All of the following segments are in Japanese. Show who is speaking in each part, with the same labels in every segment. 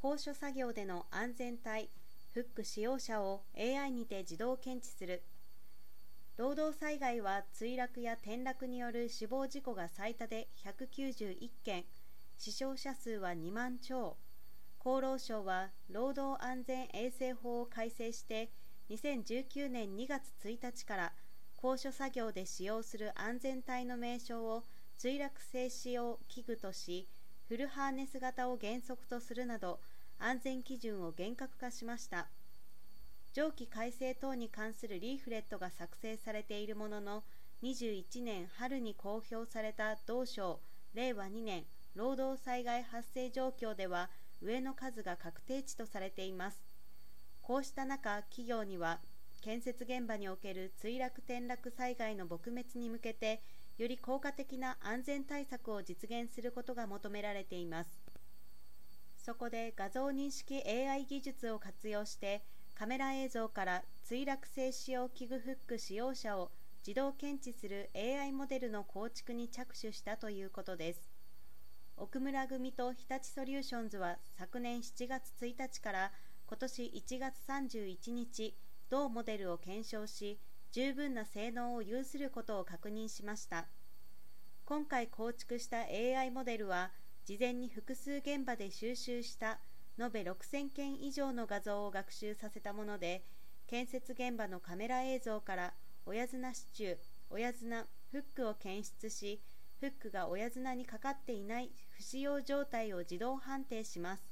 Speaker 1: 高所作業での安全帯フック使用者を AI にて自動検知する。労働災害は墜落や転落による死亡事故が最多で191件死傷者数は2万超。厚労省は労働安全衛生法を改正して2019年2月1日から高所作業で使用する安全帯の名称を墜落性使用器具としフルハーネス型を原則とするなど安全基準を厳格化しました。上記改正等に関するリーフレットが作成されているものの21年春に公表された同省令和2年労働災害発生状況では上の数が確定値とされています。こうした中企業には建設現場における墜落転落災害の撲滅に向けてより効果的な安全対策を実現することが求められています。そこで画像認識 AI 技術を活用してカメラ映像から墜落性使用器具フック使用者を自動検知する AI モデルの構築に着手したということです。奥村組と日立ソリューションズは昨年7月1日から今年1月31日同モデルを検証し十分な性能を有することを確認しました。今回構築した AI モデルは事前に複数現場で収集した延べ6000件以上の画像を学習させたもので建設現場のカメラ映像から親綱支柱親綱フックを検出しフックが親綱にかかっていない不使用状態を自動判定します。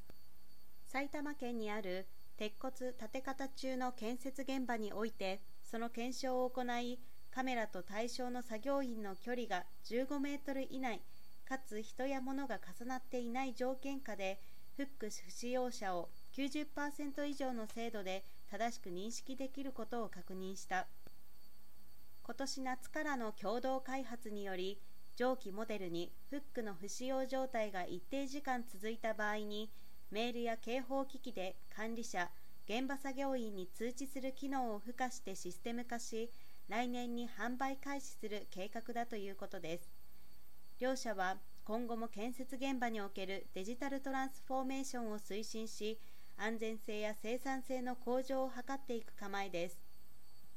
Speaker 1: 埼玉県にある鉄骨建て方中の建設現場においてその検証を行いカメラと対象の作業員の距離が15メートル以内かつ人や物が重なっていない条件下でフック不使用者を90%以上の精度で正しく認識できることを確認した。今年夏からの共同開発により上記モデルにフックの不使用状態が一定時間続いた場合にメールや警報機器で管理者現場作業員に通知する機能を付加してシステム化し来年に販売開始する計画だということです。両社は今後も建設現場におけるデジタルトランスフォーメーションを推進し安全性や生産性の向上を図っていく構えです。